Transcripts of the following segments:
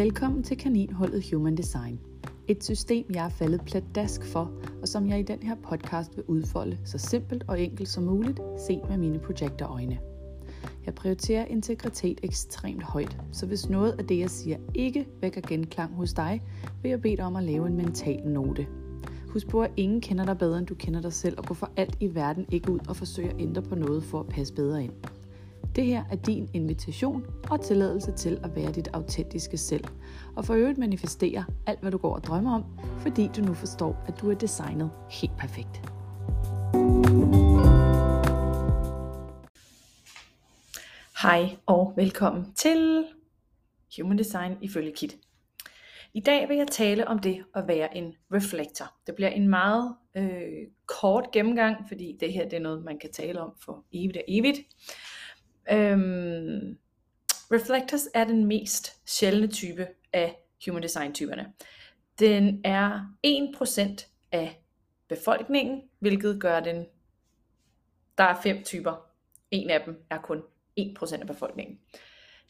Velkommen til Kaninholdet Human Design. Et system, jeg er faldet pladask for, og som jeg i den her podcast vil udfolde så simpelt og enkelt som muligt, set med mine projektorøjne. Jeg prioriterer integritet ekstremt højt, så hvis noget af det, jeg siger, ikke vækker genklang hos dig, vil jeg bede dig om at lave en mental note. Husk på, at ingen kender dig bedre, end du kender dig selv, og gå for alt i verden ikke ud og forsøge at ændre på noget for at passe bedre ind. Det her er din invitation og tilladelse til at være dit autentiske selv, og for øvrigt manifestere alt, hvad du går og drømmer om, fordi du nu forstår, at du er designet helt perfekt. Hej og velkommen til Human Design ifølge Kit. I dag vil jeg tale om det at være en reflektor. Det bliver en meget øh, kort gennemgang, fordi det her det er noget, man kan tale om for evigt og evigt. Øhm, reflectors er den mest sjældne type af human design typerne. Den er 1% af befolkningen, hvilket gør den, der er fem typer. En af dem er kun 1% af befolkningen.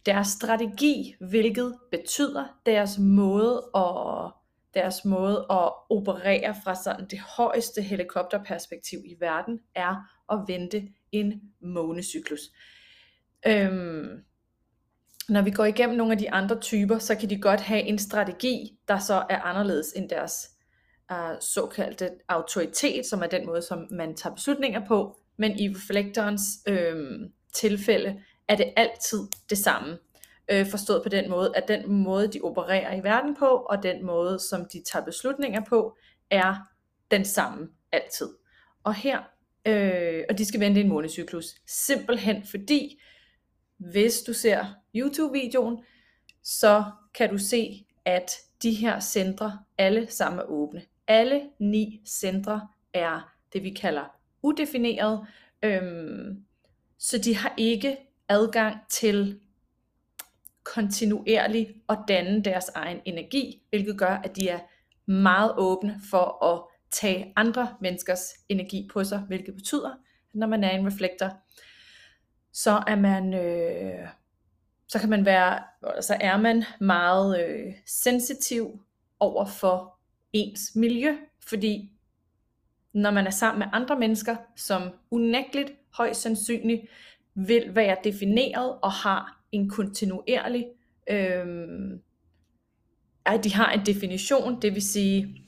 Deres strategi, hvilket betyder deres måde at deres måde at operere fra sådan det højeste helikopterperspektiv i verden, er at vente en månecyklus. Øhm, når vi går igennem nogle af de andre typer, så kan de godt have en strategi, der så er anderledes end deres uh, såkaldte autoritet, som er den måde, som man tager beslutninger på. Men i reflektorens øhm, tilfælde er det altid det samme. Øh, forstået på den måde, at den måde, de opererer i verden på, og den måde, som de tager beslutninger på, er den samme altid. Og her, øh, og de skal vente en månedscyklus, simpelthen fordi, hvis du ser YouTube-videoen, så kan du se, at de her centre alle sammen er åbne. Alle ni centre er det, vi kalder udefineret, øhm, så de har ikke adgang til kontinuerligt at danne deres egen energi, hvilket gør, at de er meget åbne for at tage andre menneskers energi på sig, hvilket betyder, at når man er en reflektor, så er man øh, så kan man være så er man meget øh, sensitiv over for ens miljø, fordi når man er sammen med andre mennesker, som unægteligt højst sandsynligt vil være defineret og har en kontinuerlig øh, at de har en definition, det vil sige,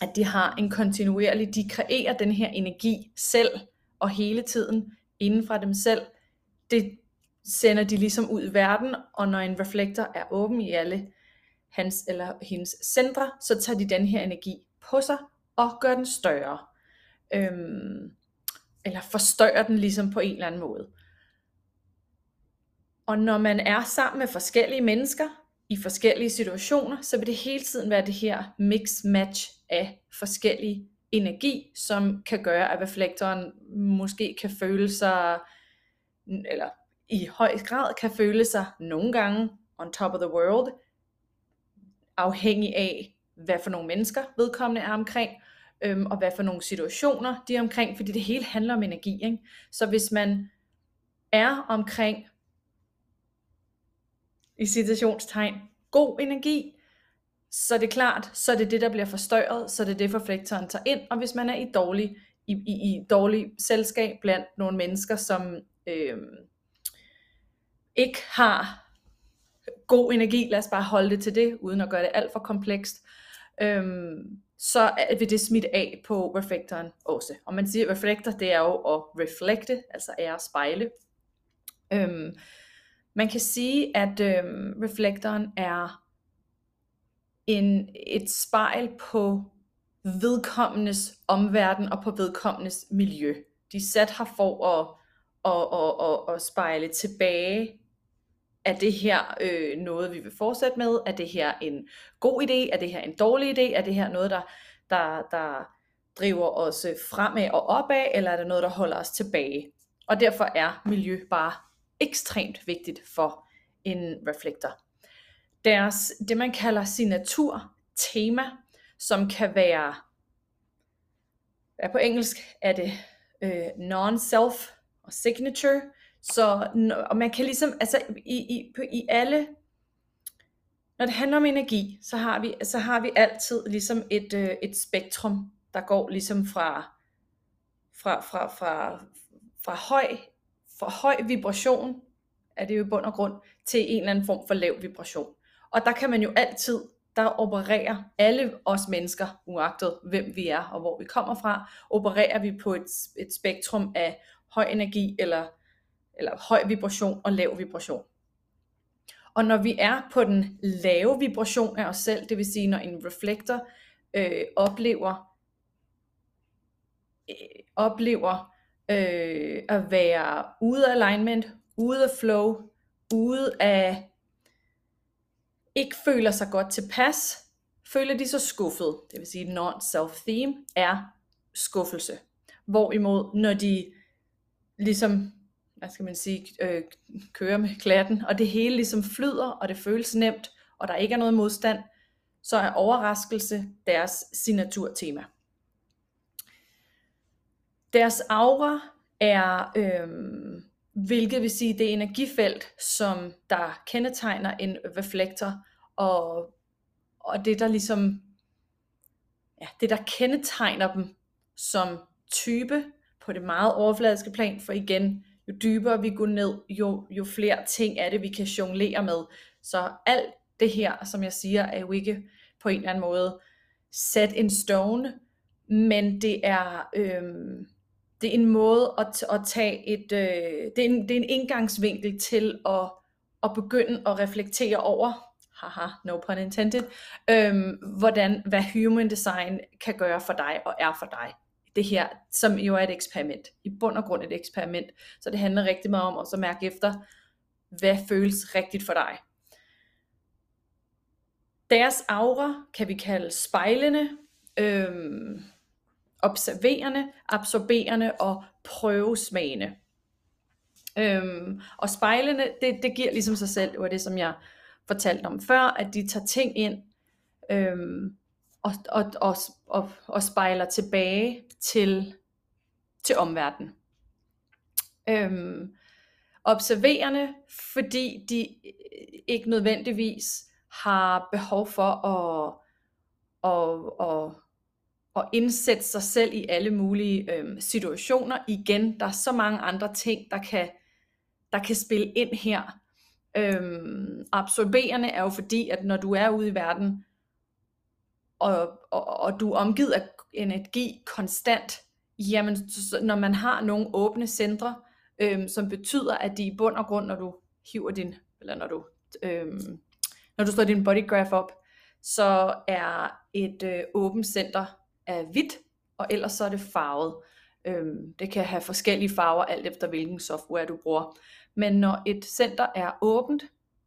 at de har en kontinuerlig, de kreerer den her energi selv og hele tiden inden fra dem selv, det sender de ligesom ud i verden, og når en reflektor er åben i alle hans eller hendes centre, så tager de den her energi på sig og gør den større. Øhm, eller forstørrer den ligesom på en eller anden måde. Og når man er sammen med forskellige mennesker i forskellige situationer, så vil det hele tiden være det her mix-match af forskellige energi, som kan gøre, at reflektoren måske kan føle sig eller i høj grad kan føle sig nogle gange on top of the world, afhængig af, hvad for nogle mennesker vedkommende er omkring, øhm, og hvad for nogle situationer de er omkring, fordi det hele handler om energi. Ikke? Så hvis man er omkring, i citationstegn, god energi, så det er klart, så det er det der bliver forstørret, så det er det det, reflektoren tager ind, og hvis man er i dårlig, i, i, i dårlig selskab blandt nogle mennesker, som øh, ikke har god energi, lad os bare holde det til det, uden at gøre det alt for komplekst, øhm, så vil det smitte af på reflektoren også. Og man siger, at reflektor, det er jo at reflekte, altså er at spejle. Øhm, man kan sige, at øhm, reflektoren er en, et spejl på vedkommendes omverden og på vedkommendes miljø. De er sat her for at og, og, og, og spejle tilbage. Er det her øh, noget, vi vil fortsætte med? Er det her en god idé? Er det her en dårlig idé? Er det her noget, der, der, der driver os øh, fremad og opad? Eller er det noget, der holder os tilbage? Og derfor er miljø bare ekstremt vigtigt for en reflektor. Deres, det man kalder signatur tema, som kan være, ja, på engelsk er det øh, non-self og signature. Så og man kan ligesom, altså i, i, på, i alle når det handler om energi, så har vi, så har vi altid ligesom et, øh, et spektrum, der går ligesom fra, fra, fra, fra, fra, høj, fra høj vibration, er det jo i bund og grund, til en eller anden form for lav vibration. Og der kan man jo altid, der opererer alle os mennesker, uagtet hvem vi er og hvor vi kommer fra, opererer vi på et, et spektrum af høj energi eller, eller høj vibration og lav vibration. Og når vi er på den lave vibration af os selv, det vil sige når en reflektor øh, oplever øh, oplever øh, at være ude af alignment, ude af flow, ude af ikke føler sig godt tilpas, føler de sig skuffet. Det vil sige, non-self-theme er skuffelse. Hvorimod, når de ligesom hvad skal man sige, øh, kører med klatten, og det hele ligesom flyder, og det føles nemt, og der ikke er noget modstand, så er overraskelse deres signaturtema. Deres aura er, øh, hvilket vil sige det energifelt, som der kendetegner en reflektor, og, og det der ligesom, ja, det der kendetegner dem som type på det meget overfladiske plan, for igen, jo dybere vi går ned, jo, jo flere ting er det, vi kan jonglere med. Så alt det her, som jeg siger, er jo ikke på en eller anden måde set in stone, men det er, øhm, det er en måde at, at tage et, øh, det, er en, det er en indgangsvinkel til at, at begynde at reflektere over, haha, no pun intended, øhm, hvordan, hvad human design kan gøre for dig og er for dig det her, som jo er et eksperiment. I bund og grund et eksperiment. Så det handler rigtig meget om at så mærke efter, hvad føles rigtigt for dig. Deres aura kan vi kalde spejlende, øhm, observerende, absorberende og prøvesmagende. Øhm, og spejlende, det, det giver ligesom sig selv, det var det som jeg fortalte om før, at de tager ting ind, øhm, og, og, og, og, og spejler tilbage til, til omverdenen. Øhm, observerende, fordi de øh, ikke nødvendigvis har behov for at, at, at, at indsætte sig selv i alle mulige øhm, situationer. Igen, der er så mange andre ting, der kan, der kan spille ind her. Øhm, absorberende er jo fordi, at når du er ude i verden, og, og, og du er omgivet af energi konstant, jamen så, når man har nogle åbne centre, øhm, som betyder, at de i bund og grund, når du hiver din, eller når du, øhm, når du slår din bodygraph op, så er et øh, åbent center af hvidt, og ellers så er det farvet. Øhm, det kan have forskellige farver, alt efter hvilken software du bruger. Men når et center er åbent,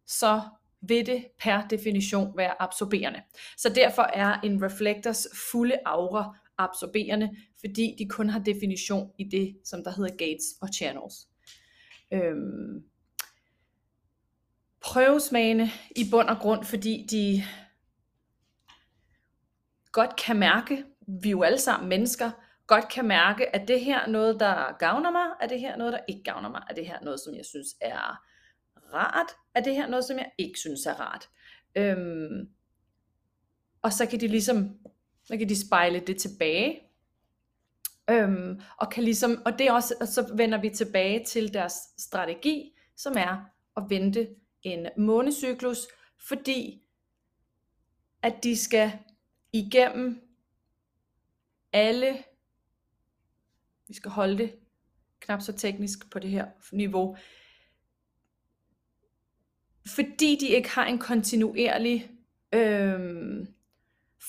så vil det per definition være absorberende. Så derfor er en reflektors fulde aura absorberende, fordi de kun har definition i det, som der hedder gates og channels. Øhm, prøvesmagende i bund og grund, fordi de godt kan mærke, vi er jo alle sammen mennesker, godt kan mærke, at det her noget, der gavner mig, er det her noget, der ikke gavner mig, er det her noget, som jeg synes er rart, er det her noget, som jeg ikke synes er rart. Øhm, og så kan de ligesom, så kan de spejle det tilbage, øhm, og kan ligesom, og det er også, og så vender vi tilbage til deres strategi, som er at vente en månecyklus, fordi at de skal igennem alle, vi skal holde det knap så teknisk på det her niveau, fordi de ikke har en kontinuerlig øh,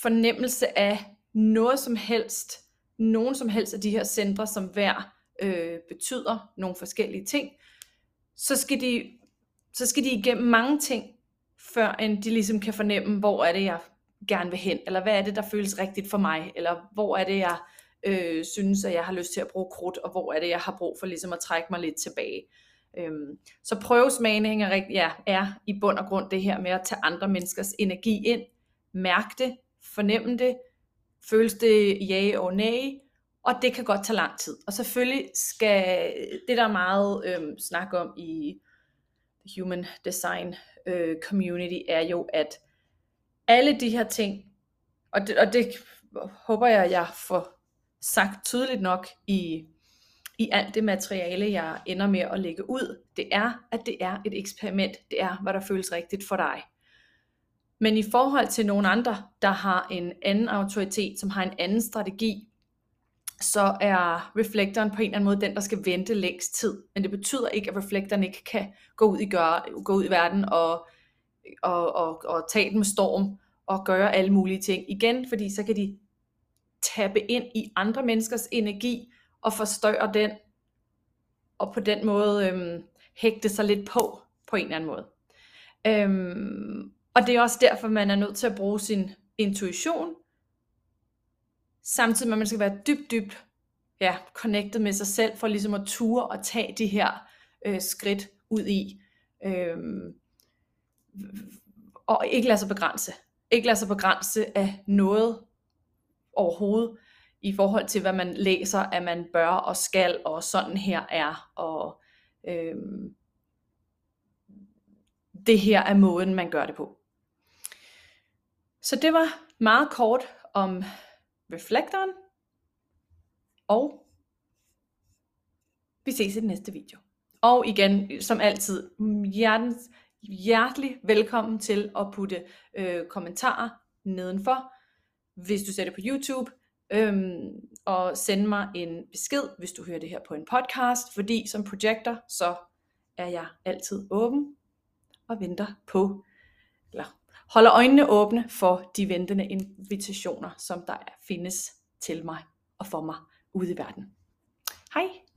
fornemmelse af noget som helst, nogen som helst af de her centre, som hver øh, betyder nogle forskellige ting, så skal de så skal de igennem mange ting, før end de ligesom kan fornemme, hvor er det, jeg gerne vil hen, eller hvad er det, der føles rigtigt for mig, eller hvor er det, jeg øh, synes, at jeg har lyst til at bruge krudt, og hvor er det, jeg har brug for ligesom at trække mig lidt tilbage. Øhm, så prøvesmagning er, ja, er i bund og grund det her med at tage andre menneskers energi ind, mærke det, fornemme det, føles det ja og nej, og det kan godt tage lang tid. Og selvfølgelig skal, det der er meget øhm, snak om i human design øh, community, er jo, at alle de her ting, og det, og det håber jeg, jeg får sagt tydeligt nok i, i alt det materiale, jeg ender med at lægge ud, det er, at det er et eksperiment. Det er, hvad der føles rigtigt for dig. Men i forhold til nogle andre, der har en anden autoritet, som har en anden strategi, så er reflektoren på en eller anden måde den, der skal vente længst tid. Men det betyder ikke, at reflektoren ikke kan gå ud i, gøre, gå ud i verden og, og, og, og tage den med storm og gøre alle mulige ting. Igen, fordi så kan de tappe ind i andre menneskers energi og forstørre den, og på den måde øhm, hægte sig lidt på, på en eller anden måde. Øhm, og det er også derfor, man er nødt til at bruge sin intuition, samtidig med, at man skal være dybt, dybt ja, connected med sig selv, for ligesom at ture og tage de her øh, skridt ud i. Øhm, og ikke lade sig begrænse. Ikke lade sig begrænse af noget overhovedet, i forhold til hvad man læser, at man bør og skal, og sådan her er, og øhm, det her er måden, man gør det på. Så det var meget kort om reflektoren, og vi ses i den næste video. Og igen, som altid, hjertens, hjertelig velkommen til at putte øh, kommentarer nedenfor, hvis du ser det på YouTube, øhm, og sende mig en besked, hvis du hører det her på en podcast, fordi som projekter, så er jeg altid åben og venter på, eller holder øjnene åbne for de ventende invitationer, som der findes til mig og for mig ude i verden. Hej!